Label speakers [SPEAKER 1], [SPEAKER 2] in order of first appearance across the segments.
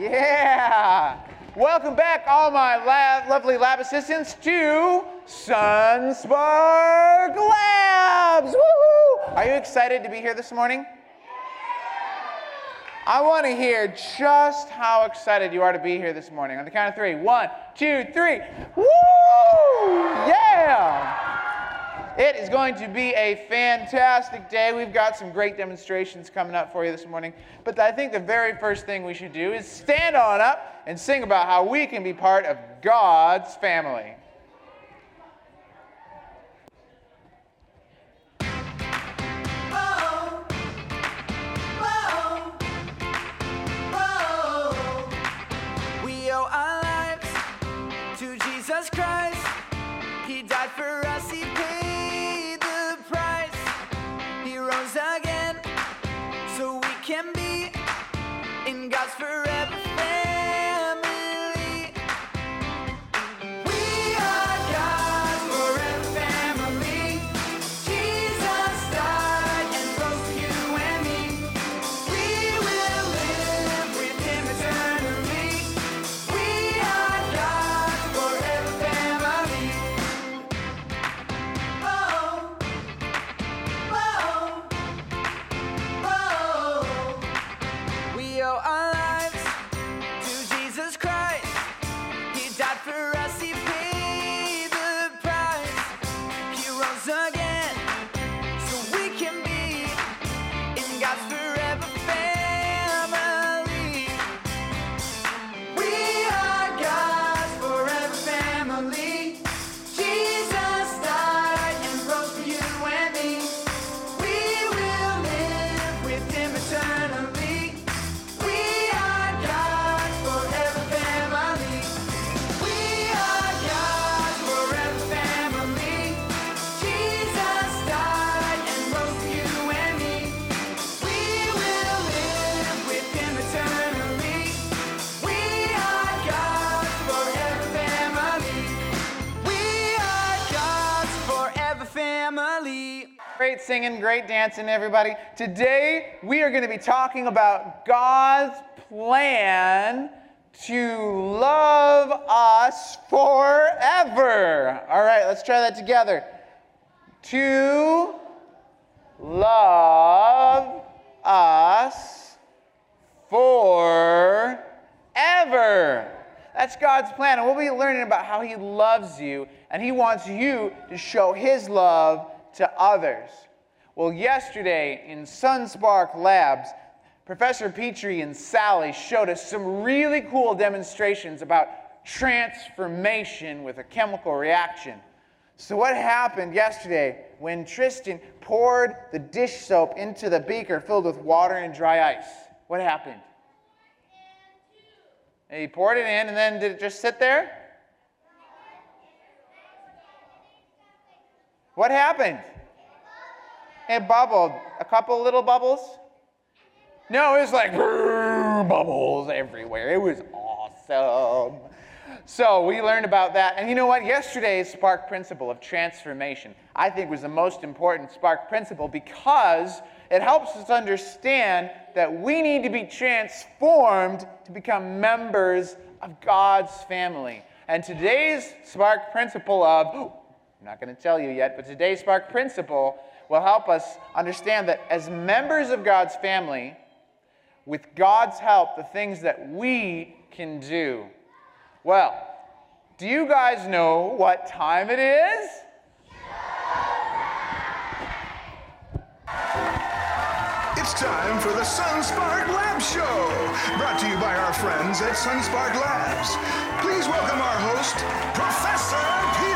[SPEAKER 1] Yeah. Welcome back, all my lab, lovely lab assistants, to SonSpark Labs. Woohoo! Are you excited to be here this morning? I want to hear just how excited you are to be here this morning. On the count of three. One, two, three. Woo! Yeah! It is going to be a fantastic day. We've got some great demonstrations coming up for you this morning. But I think the very first thing we should do is stand on up and sing about how we can be part of God's family. Great singing, great dancing, everybody. Today, we are going to be talking about God's plan to love us forever. All right, let's try that together. To love us forever. That's God's plan. And we'll be learning about how He loves you and He wants you to show His love to others. Well, yesterday in SonSpark Labs, Professor Petrie and Sally showed us some really cool demonstrations about transformation with a chemical reaction. So, what happened yesterday when Tristan poured the dish soap into the beaker filled with water and dry ice? What happened? He poured it in, and then did it just sit there? What happened? It bubbled. A couple little bubbles? No, it was like bubbles everywhere. It was awesome. So we learned about that. And you know what? Yesterday's Spark principle of transformation, I think, was the most important Spark principle because it helps us understand that we need to be transformed to become members of God's family. And today's Spark principle of, I'm not going to tell you yet, but today's Spark principle will help us understand that as members of God's family, with God's help, the things that we can do. Well, do you guys know what time it is?
[SPEAKER 2] It's time for the SonSpark Lab Show, brought to you by our friends at SonSpark Labs. Please welcome our host, Professor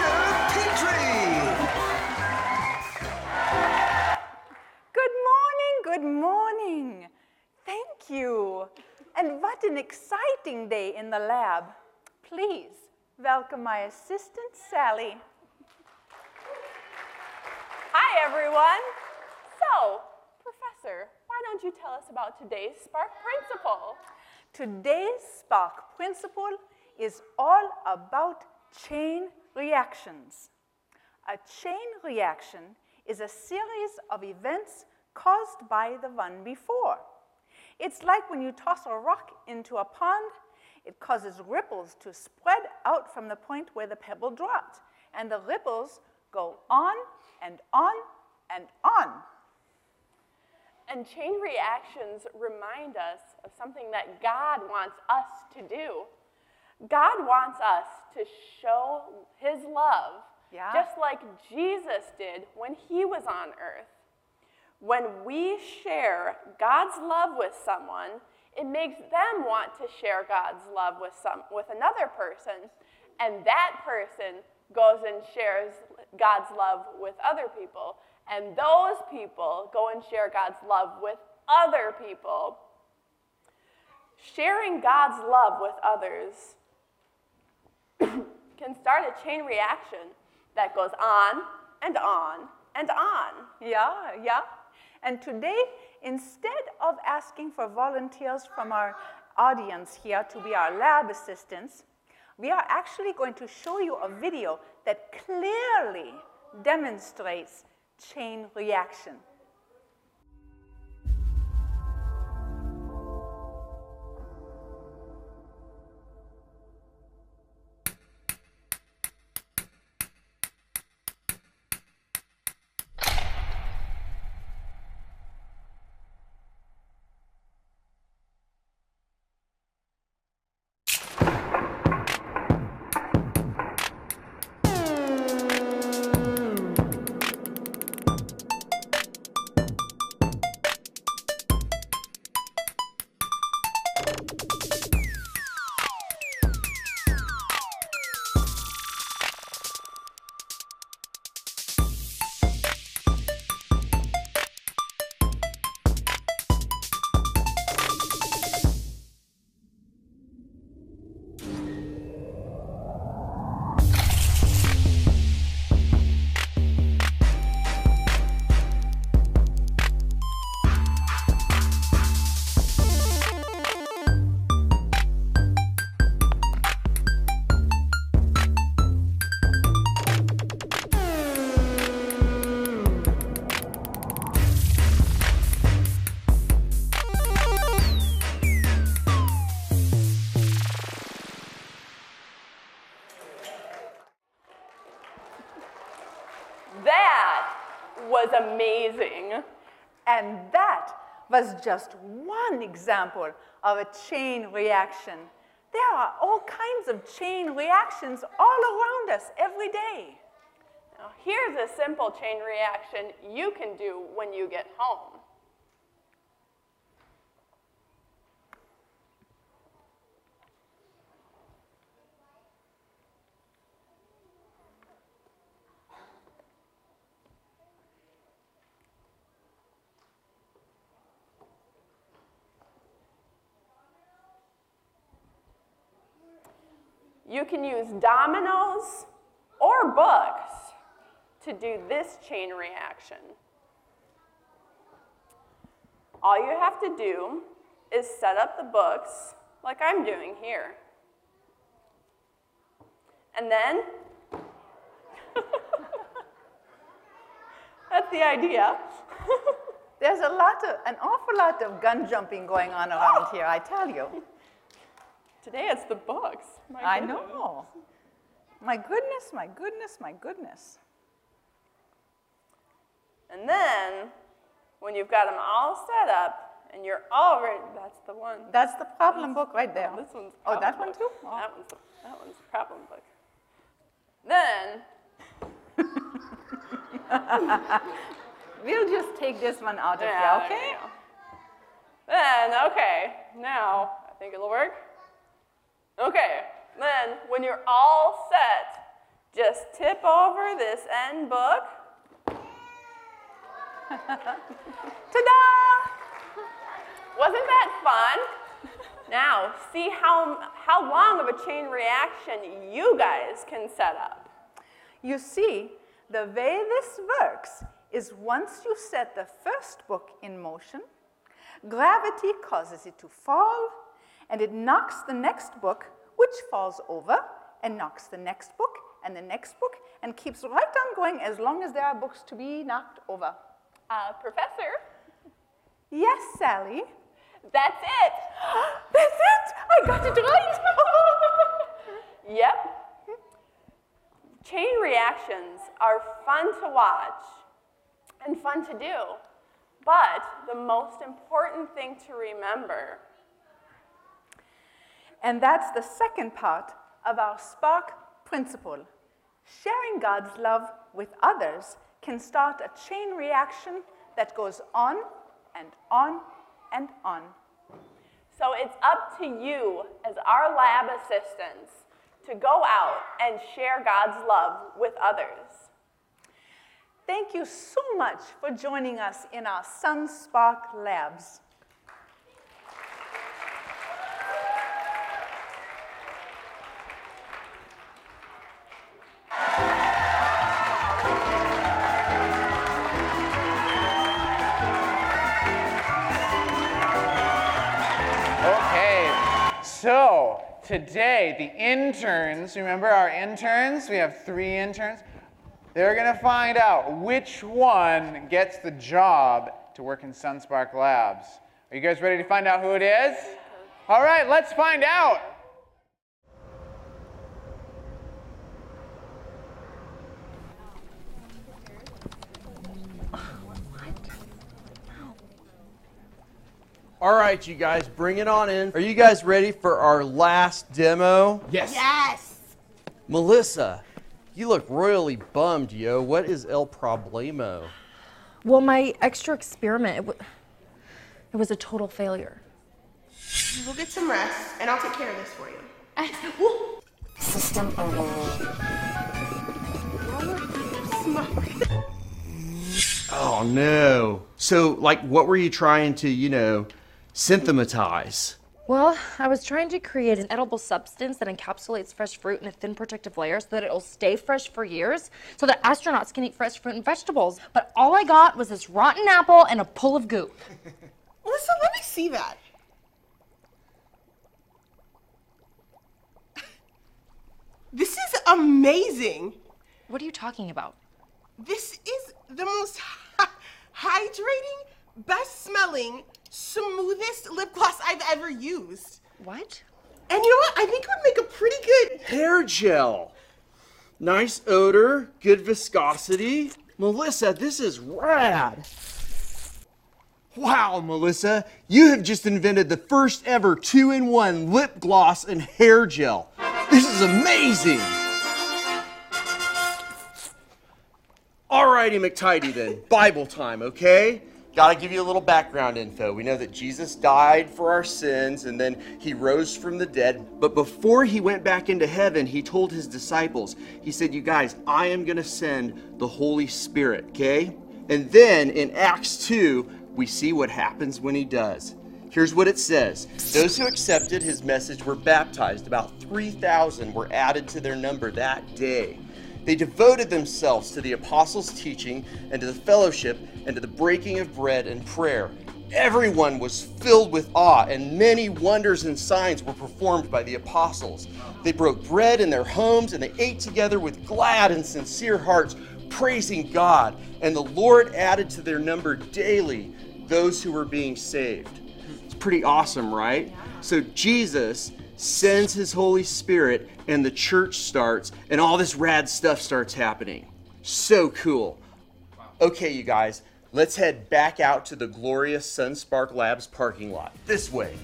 [SPEAKER 3] you. And what an exciting day in the lab. Please welcome my assistant, Sally.
[SPEAKER 4] Hi, everyone. So, Professor, why don't you tell us about today's Spark Principle?
[SPEAKER 3] Today's Spark principle is all about chain reactions. A chain reaction is a series of events caused by the one before. It's like when you toss a rock into a pond, it causes ripples to spread out from the point where the pebble dropped. And the ripples go on and on and on.
[SPEAKER 4] And chain reactions remind us of something that God wants us to do. God wants us to show his love,
[SPEAKER 3] Yeah.
[SPEAKER 4] just like Jesus did when he was on earth. When we share God's love with someone, it makes them want to share God's love with some with another person, and that person goes and shares God's love with other people, and those people go and share God's love with other people. Sharing God's love with others can start a chain reaction that goes on and on and on.
[SPEAKER 3] Yeah, yeah. And today, instead of asking for volunteers from our audience here to be our lab assistants, we are actually going to show you a video that clearly demonstrates chain reaction.
[SPEAKER 4] That was amazing.
[SPEAKER 3] And that was just one example of a chain reaction. There are all kinds of chain reactions all around us every day.
[SPEAKER 4] Now, here's a simple chain reaction you can do when you get home. You can use dominoes or books to do this chain reaction. All you have to do is set up the books like I'm doing here. And then, that's the idea.
[SPEAKER 3] There's a lot of, an awful lot of gun jumping going on around here, I tell you.
[SPEAKER 4] Today it's the books. My
[SPEAKER 3] I know. My goodness, my goodness, my goodness.
[SPEAKER 4] And then, when you've got them all set up and you're all ready, that's the one.
[SPEAKER 3] That's the problem book right there.
[SPEAKER 4] Oh, this one's
[SPEAKER 3] Oh, that
[SPEAKER 4] problem
[SPEAKER 3] one too? Oh.
[SPEAKER 4] That one's the, that one's the problem book. Then,
[SPEAKER 3] We'll just take this one out of
[SPEAKER 4] yeah,
[SPEAKER 3] here, okay?
[SPEAKER 4] Then, okay, now I think it'll work. Okay, then when you're all set, just tip over this end book.
[SPEAKER 3] Ta-da!
[SPEAKER 4] Wasn't that fun? Now, see how, how long of a chain reaction you guys can set up.
[SPEAKER 3] You see, the way this works is once you set the first book in motion, gravity causes it to fall, and it knocks the next book, which falls over, and knocks the next book, and the next book, and keeps right on going as long as there are books to be knocked over.
[SPEAKER 4] Uh, professor,
[SPEAKER 3] Yes, Sally?
[SPEAKER 4] That's it.
[SPEAKER 3] That's it! I got it right!
[SPEAKER 4] Yep. Chain reactions are fun to watch and fun to do, but the most important thing to remember
[SPEAKER 3] and that's the second part of our Spark principle. Sharing God's love with others can start a chain reaction that goes on and on and on.
[SPEAKER 4] So it's up to you as our lab assistants to go out and share God's love with others.
[SPEAKER 3] Thank you so much for joining us in our SonSpark labs.
[SPEAKER 1] So today the interns, remember our interns? We have three interns. They're gonna find out which one gets the job to work in SonSpark Labs. Are you guys ready to find out who it is? All right, let's find out.
[SPEAKER 5] All right, you guys, bring it on in. Are you guys ready for our last demo?
[SPEAKER 1] Yes.
[SPEAKER 6] Yes.
[SPEAKER 5] Melissa, you look royally bummed, yo. What is el problemo?
[SPEAKER 6] Well, my extra experiment, it, w- it was a total failure.
[SPEAKER 7] You will get some rest, and I'll take care of this for you. System overload.
[SPEAKER 5] Oh no. So, like, what were you trying to, you know, synthematize?
[SPEAKER 6] Well, I was trying to create an edible substance that encapsulates fresh fruit in a thin protective layer so that it'll stay fresh for years, so that astronauts can eat fresh fruit and vegetables. But all I got was this rotten apple and a pull of goo.
[SPEAKER 7] Melissa, let me see that. This is amazing.
[SPEAKER 6] What are you talking about?
[SPEAKER 7] This is the most hydrating, best smelling, smoothest lip gloss I've ever used.
[SPEAKER 6] What?
[SPEAKER 7] And you know what? I think it would make a pretty good.
[SPEAKER 5] Hair gel. Nice odor, good viscosity. Melissa, this is rad. Wow, Melissa, you have just invented the first ever two in one lip gloss and hair gel. This is amazing. Alrighty, McTidy then. Bible time, okay? Gotta give you a little background info. We know that Jesus died for our sins and then he rose from the dead. But before he went back into heaven, he told his disciples, he said, You guys, I am gonna send the Holy Spirit, okay? And then in Acts 2, we see what happens when he does. Here's what it says Those who accepted his message were baptized. About 3,000 were added to their number that day. They devoted themselves to the apostles' teaching and to the fellowship and to the breaking of bread and prayer. Everyone was filled with awe, and many wonders and signs were performed by the apostles. They broke bread in their homes and they ate together with glad and sincere hearts, praising God. And the Lord added to their number daily those who were being saved. It's pretty awesome, right? So Jesus sends his Holy Spirit, and the church starts, and all this rad stuff starts happening. So cool. Okay, you guys, let's head back out to the glorious SonSpark Labs parking lot. This way.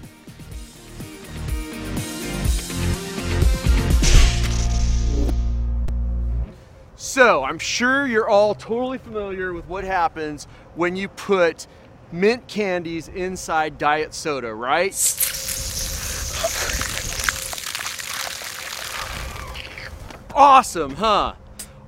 [SPEAKER 5] So, I'm sure you're all totally familiar with what happens when you put mint candies inside diet soda, right? Awesome, huh?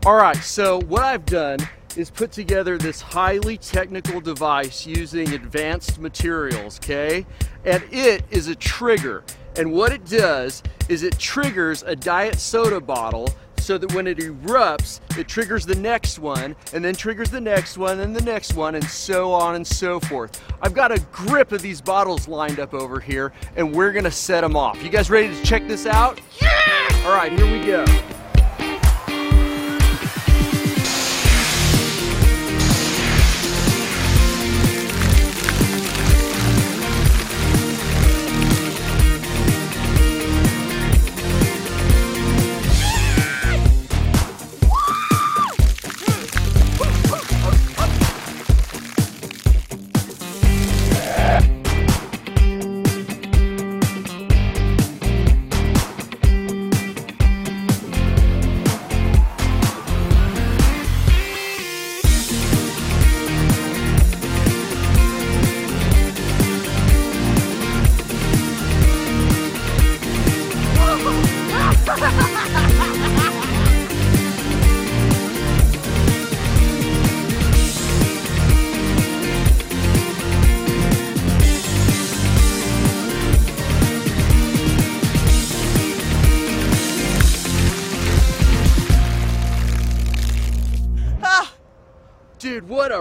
[SPEAKER 5] All right, so what I've done is put together this highly technical device using advanced materials, okay? And it is a trigger. And what it does is it triggers a diet soda bottle so that when it erupts, it triggers the next one, and then triggers the next one, and the next one, and so on and so forth. I've got a grip of these bottles lined up over here, and we're gonna set them off. You guys ready to check this out? Yeah! All right, here we go.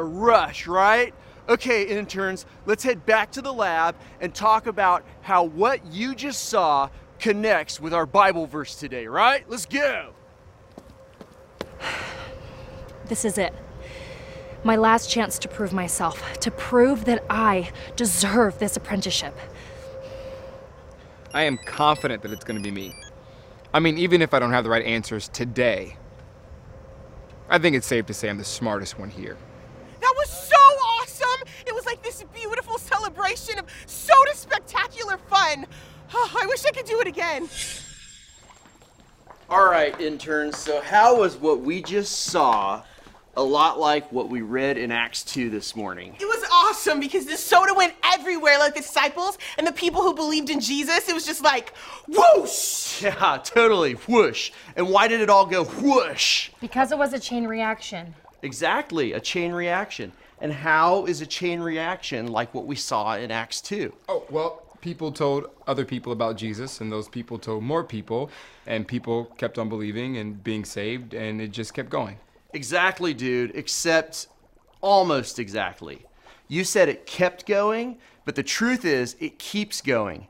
[SPEAKER 5] A rush, right? Okay, interns, let's head back to the lab and talk about how what you just saw connects with our Bible verse today, right? Let's go.
[SPEAKER 6] This is it. My last chance to prove myself, to prove that I deserve this apprenticeship.
[SPEAKER 8] I am confident that it's going to be me. I mean, even if I don't have the right answers today, I think it's safe to say I'm the smartest one here.
[SPEAKER 7] Celebration of soda spectacular fun. Oh, I wish I could do it again.
[SPEAKER 5] All right, interns, so how was what we just saw a lot like what we read in Acts 2 this morning?
[SPEAKER 7] It was awesome because the soda went everywhere, like the disciples and the people who believed in Jesus. It was just like whoosh!
[SPEAKER 5] Yeah, totally. Whoosh. And why did it all go whoosh?
[SPEAKER 6] Because it was a chain reaction.
[SPEAKER 5] Exactly, a chain reaction. And how is a chain reaction like what we saw in Acts 2?
[SPEAKER 8] Oh, well, people told other people about Jesus, and those people told more people, and people kept on believing and being saved, and it just kept going.
[SPEAKER 5] Exactly, dude, except almost exactly. You said it kept going, but the truth is it keeps going.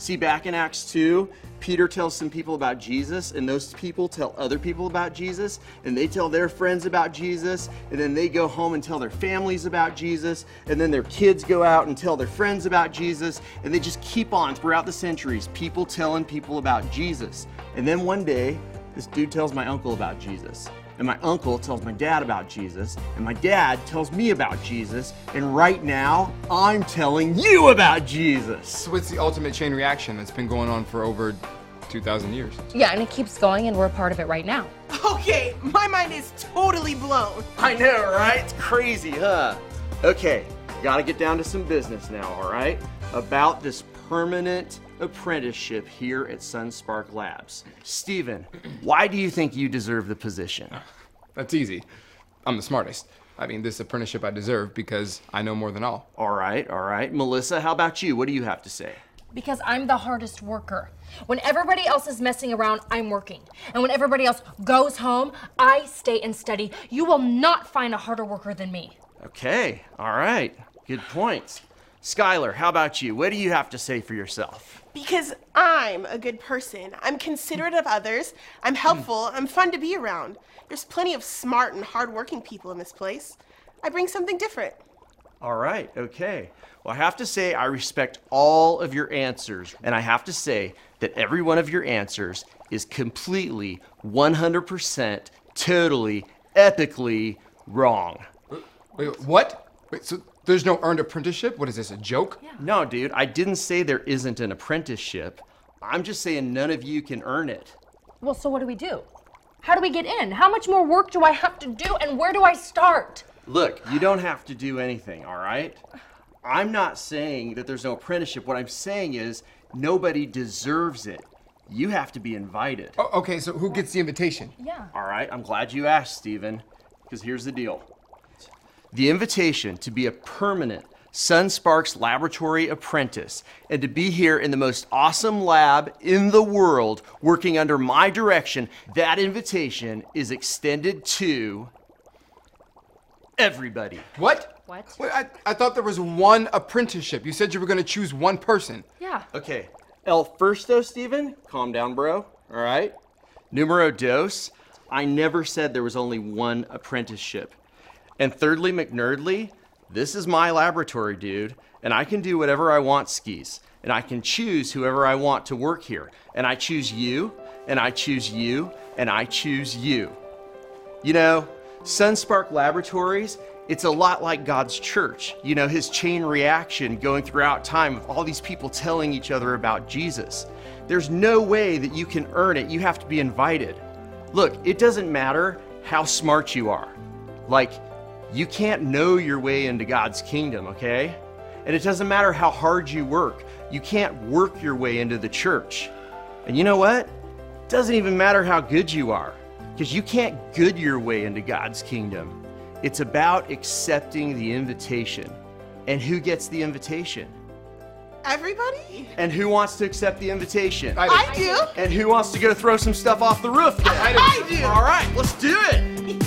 [SPEAKER 5] See, back in Acts 2, Peter tells some people about Jesus, and those people tell other people about Jesus, and they tell their friends about Jesus, and then they go home and tell their families about Jesus, and then their kids go out and tell their friends about Jesus, and they just keep on throughout the centuries, people telling people about Jesus. And then one day, this dude tells my uncle about Jesus. And my uncle tells my dad about Jesus, and my dad tells me about Jesus, and right now, I'm telling you about Jesus.
[SPEAKER 8] So it's the ultimate chain reaction that's been going on for over 2,000 years.
[SPEAKER 6] Yeah, and it keeps going, and we're a part of it right now.
[SPEAKER 7] Okay, my mind is totally blown.
[SPEAKER 5] I know, right? It's crazy, huh? Okay, gotta get down to some business now, all right? About this permanent apprenticeship here at SonSpark Labs. Steven, why do you think you deserve the position?
[SPEAKER 8] That's easy. I'm the smartest. I mean, this apprenticeship I deserve because I know more than all.
[SPEAKER 5] All right, all right. Melissa, how about you? What do you have to say?
[SPEAKER 6] Because I'm the hardest worker. When everybody else is messing around, I'm working. And when everybody else goes home, I stay and study. You will not find a harder worker than me.
[SPEAKER 5] Okay, all right. Good points. Skylar, how about you? What do you have to say for yourself?
[SPEAKER 7] Because I'm a good person. I'm considerate of others. I'm helpful. I'm fun to be around. There's plenty of smart and hardworking people in this place. I bring something different.
[SPEAKER 5] All right, okay. Well, I have to say, I respect all of your answers, and I have to say that every one of your answers is completely, 100%, totally, epically wrong.
[SPEAKER 8] Wait, what? Wait, so there's no earned apprenticeship? What is this, a joke?
[SPEAKER 5] No, dude, I didn't say there isn't an apprenticeship. I'm just saying none of you can earn it.
[SPEAKER 6] Well, so what do we do? How do we get in? How much more work do I have to do, and where do I start?
[SPEAKER 5] Look, you don't have to do anything, all right? I'm not saying that there's no apprenticeship. What I'm saying is nobody deserves it. You have to be invited.
[SPEAKER 8] Oh, okay, so who gets the invitation?
[SPEAKER 6] Yeah.
[SPEAKER 5] All right, I'm glad you asked, Stephen, because here's the deal. The invitation to be a permanent SonSparks laboratory apprentice and to be here in the most awesome lab in the world working under my direction, that invitation is extended to everybody.
[SPEAKER 8] What?
[SPEAKER 6] What?
[SPEAKER 8] Wait, I, I thought there was one apprenticeship. You said you were going to choose one person.
[SPEAKER 6] Yeah.
[SPEAKER 5] Okay, El Firsto, Steven, calm down, bro. All right? Numero dos, I never said there was only one apprenticeship. And thirdly, McNerdly, this is my laboratory, dude, and I can do whatever I want, skis. And I can choose whoever I want to work here. And I choose you, and I choose you, and I choose you. You know, Sonspark Laboratories, it's a lot like God's church. You know, his chain reaction going throughout time of all these people telling each other about Jesus. There's no way that you can earn it. You have to be invited. Look, it doesn't matter how smart you are. Like, you can't know your way into God's kingdom, okay? And it doesn't matter how hard you work. You can't work your way into the church. And you know what? It doesn't even matter how good you are, because you can't good your way into God's kingdom. It's about accepting the invitation. And who gets the invitation?
[SPEAKER 7] Everybody?
[SPEAKER 5] And who wants to accept the invitation?
[SPEAKER 7] I do.
[SPEAKER 5] And who wants to go throw some stuff off the roof? Then?
[SPEAKER 7] I do.
[SPEAKER 5] All right, let's do it.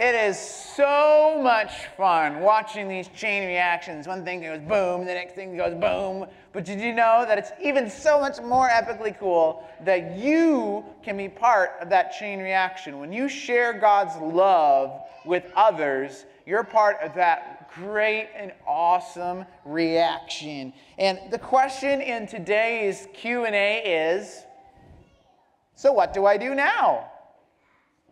[SPEAKER 1] It is so much fun watching these chain reactions. One thing goes boom, the next thing goes boom. But did you know that it's even so much more epically cool that you can be part of that chain reaction? When you share God's love with others, you're part of that great and awesome reaction. And the question in today's Q&A is, so what do I do now?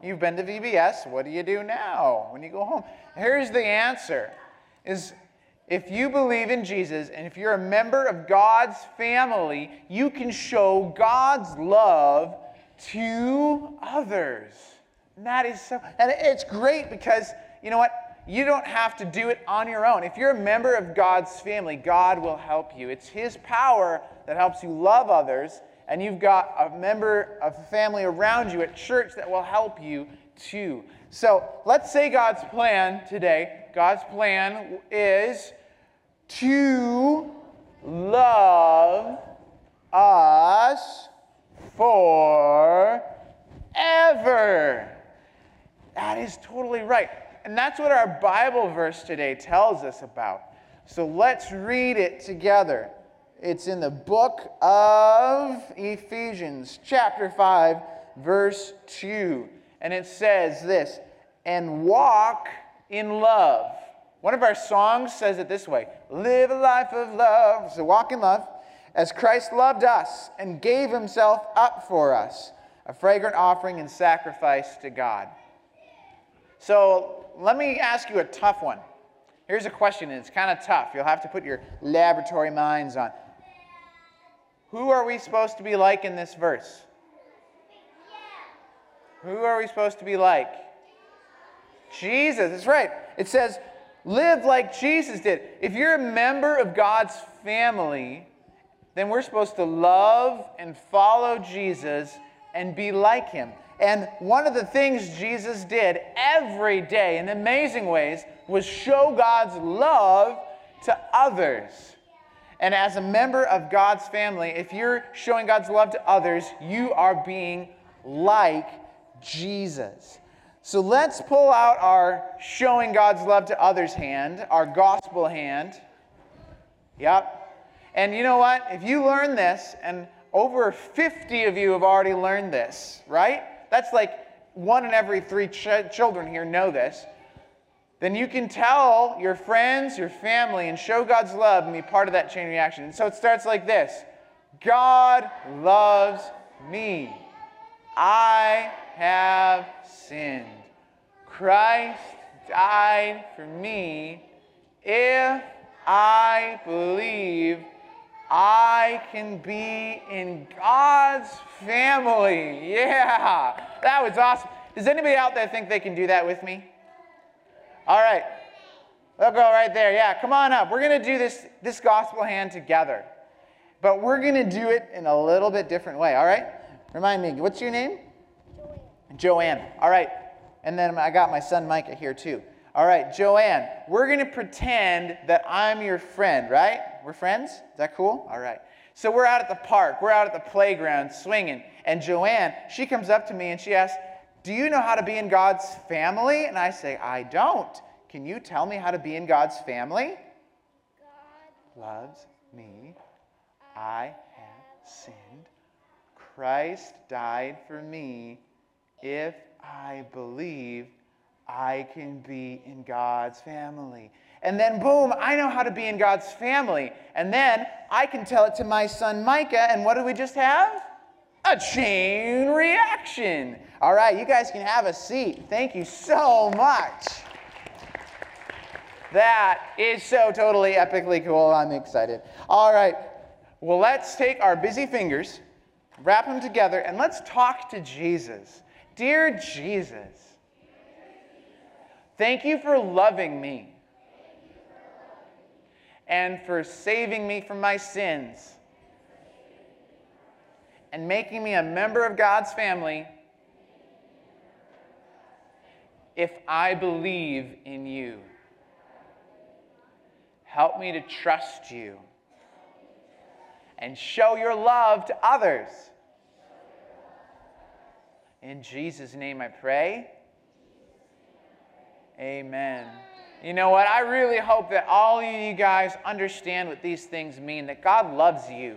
[SPEAKER 1] You've been to VBS. What do you do now when you go home? Here's the answer is if you believe in Jesus and if you're a member of God's family, you can show God's love to others. And that is so and it's great because you know what? You don't have to do it on your own. If you're a member of God's family, God will help you. It's his power that helps you love others and you've got a member of family around you at church that will help you too. So let's say God's plan today. God's plan is to love us forever. That is totally right. And that's what our Bible verse today tells us about. So let's read it together. It's in the book of Ephesians, chapter 5, verse 2. And it says this and walk in love. One of our songs says it this way Live a life of love. So walk in love as Christ loved us and gave himself up for us, a fragrant offering and sacrifice to God. So let me ask you a tough one. Here's a question, and it's kind of tough. You'll have to put your laboratory minds on. Who are we supposed to be like in this verse? Who are we supposed to be like? Jesus. That's right. It says, live like Jesus did. If you're a member of God's family, then we're supposed to love and follow Jesus and be like him. And one of the things Jesus did every day in amazing ways was show God's love to others. And as a member of God's family, if you're showing God's love to others, you are being like Jesus. So let's pull out our showing God's love to others hand, our gospel hand. Yep. And you know what? If you learn this, and over 50 of you have already learned this, right? That's like one in every three ch- children here know this. Then you can tell your friends, your family, and show God's love and be part of that chain reaction. And so it starts like this God loves me. I have sinned. Christ died for me. If I believe, I can be in God's family. Yeah, that was awesome. Does anybody out there think they can do that with me? All right. They'll go right there. Yeah, come on up. We're going to do this, this gospel hand together. But we're going to do it in a little bit different way. All right? Remind me, what's your name? Joanne. Joanne. All right. And then I got my son Micah here too. All right, Joanne, we're going to pretend that I'm your friend, right? We're friends? Is that cool? All right. So we're out at the park, we're out at the playground swinging. And Joanne, she comes up to me and she asks, Do you know how to be in God's family? And I say, I don't. Can you tell me how to be in God's family? God loves me. I have sinned. Christ died for me. If I believe, I can be in God's family. And then, boom, I know how to be in God's family. And then I can tell it to my son Micah. And what do we just have? A chain reaction. All right, you guys can have a seat. Thank you so much. That is so totally epically cool. I'm excited. All right, well, let's take our busy fingers, wrap them together, and let's talk to Jesus. Dear Jesus, thank you for loving me and for saving me from my sins and making me a member of God's family if I believe in you. Help me to trust you and show your love to others. In Jesus' name I pray. Amen. You know what? I really hope that all of you guys understand what these things mean that God loves you.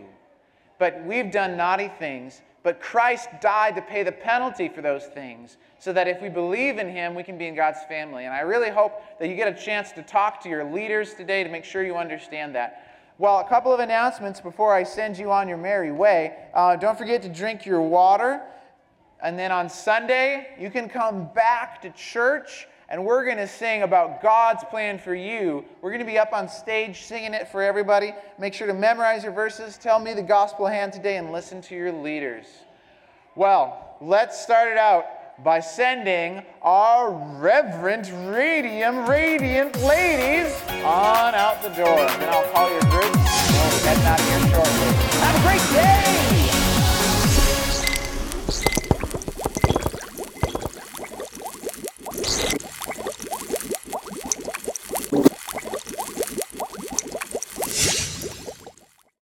[SPEAKER 1] But we've done naughty things, but Christ died to pay the penalty for those things so that if we believe in Him, we can be in God's family. And I really hope that you get a chance to talk to your leaders today to make sure you understand that. Well, a couple of announcements before I send you on your merry way. Uh, don't forget to drink your water. And then on Sunday, you can come back to church and we're going to sing about God's plan for you. We're going to be up on stage singing it for everybody. Make sure to memorize your verses, tell me the gospel hand today, and listen to your leaders. Well, let's start it out by sending our reverent, Radium Radiant ladies on out the door. And I'll call your group. We'll heading out here shortly. Have a great day!